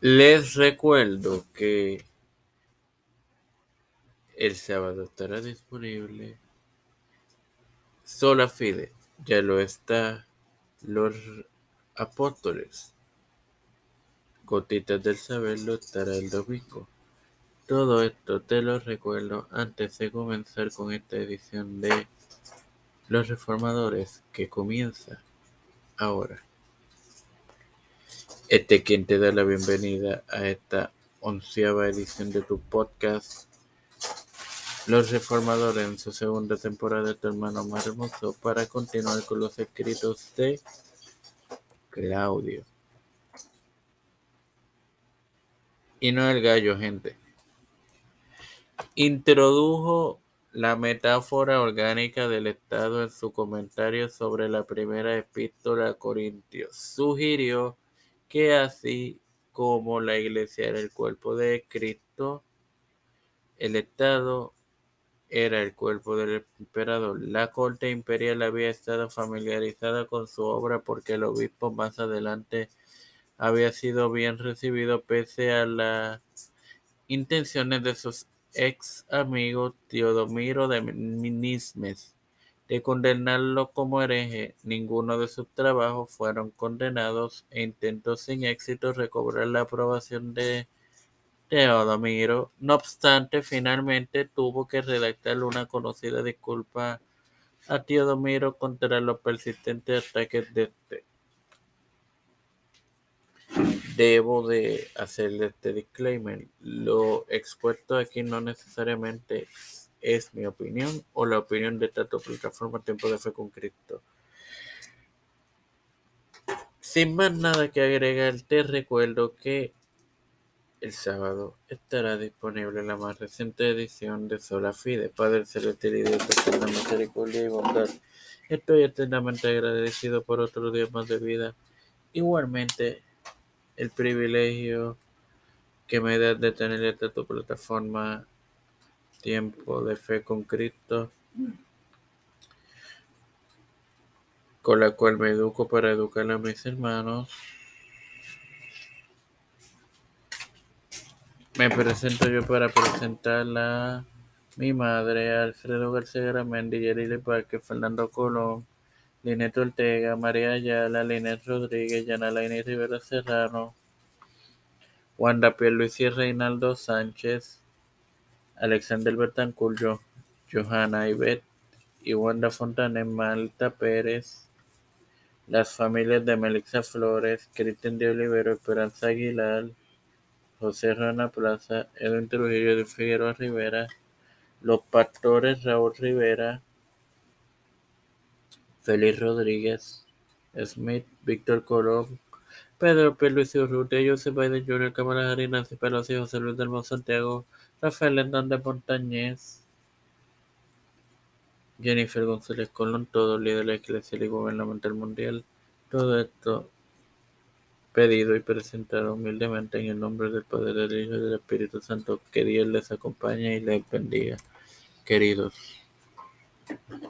Les recuerdo que el sábado estará disponible Sola Fide, ya lo está Los Apóstoles. Gotitas del Saber lo estará el domingo. Todo esto te lo recuerdo antes de comenzar con esta edición de Los Reformadores que comienza ahora. Este quien te da la bienvenida a esta onceava edición de tu podcast Los Reformadores en su segunda temporada de tu hermano más hermoso para continuar con los escritos de Claudio. Y no el gallo, gente. Introdujo la metáfora orgánica del Estado en su comentario sobre la primera epístola a Corintios. Sugirió que así como la iglesia era el cuerpo de Cristo, el Estado era el cuerpo del emperador. La corte imperial había estado familiarizada con su obra porque el obispo más adelante había sido bien recibido pese a las intenciones de sus ex amigos Teodomiro de Nismes de condenarlo como hereje. Ninguno de sus trabajos fueron condenados e intentó sin éxito recobrar la aprobación de Teodomiro. No obstante, finalmente tuvo que redactar una conocida disculpa a Teodomiro contra los persistentes ataques de este. Debo de hacerle este disclaimer. Lo expuesto aquí no necesariamente es mi opinión o la opinión de esta plataforma Tiempo de Fe con Cristo. Sin más nada que agregar, te recuerdo que el sábado estará disponible la más reciente edición de Sola Fide, Padre Celestial y Dios de misericordia y bondad. Estoy eternamente agradecido por otro día más de vida. Igualmente, el privilegio que me da de tener esta tu plataforma Tiempo de Fe con Cristo, con la cual me educo para educar a mis hermanos. Me presento yo para presentarla mi madre, Alfredo García Garamendi, Yerili Parque, Fernando Colón, Linet Ortega, María Ayala, Linet Rodríguez, Yanalaini Rivera Serrano, Wanda Luis y Reinaldo Sánchez, Alexander Betancourt, Johanna Ibet y Wanda Malta Pérez, las familias de Melissa Flores, Cristian de Olivero, Esperanza Aguilar, José Rana Plaza, Edwin Trujillo de Figueroa Rivera, los pastores Raúl Rivera, Félix Rodríguez, Smith, Víctor Colón, Pedro P. Luis Urrutia, Joseph Biden Jr., Cámara Harris, Nancy Pelosi, José Luis del Santiago, Rafael Hernández Montañez, Jennifer González Colón, todo líder eclesial y gubernamental mundial. Todo esto pedido y presentado humildemente en el nombre del Padre, del Hijo y del Espíritu Santo. Que Dios les acompañe y les bendiga, queridos.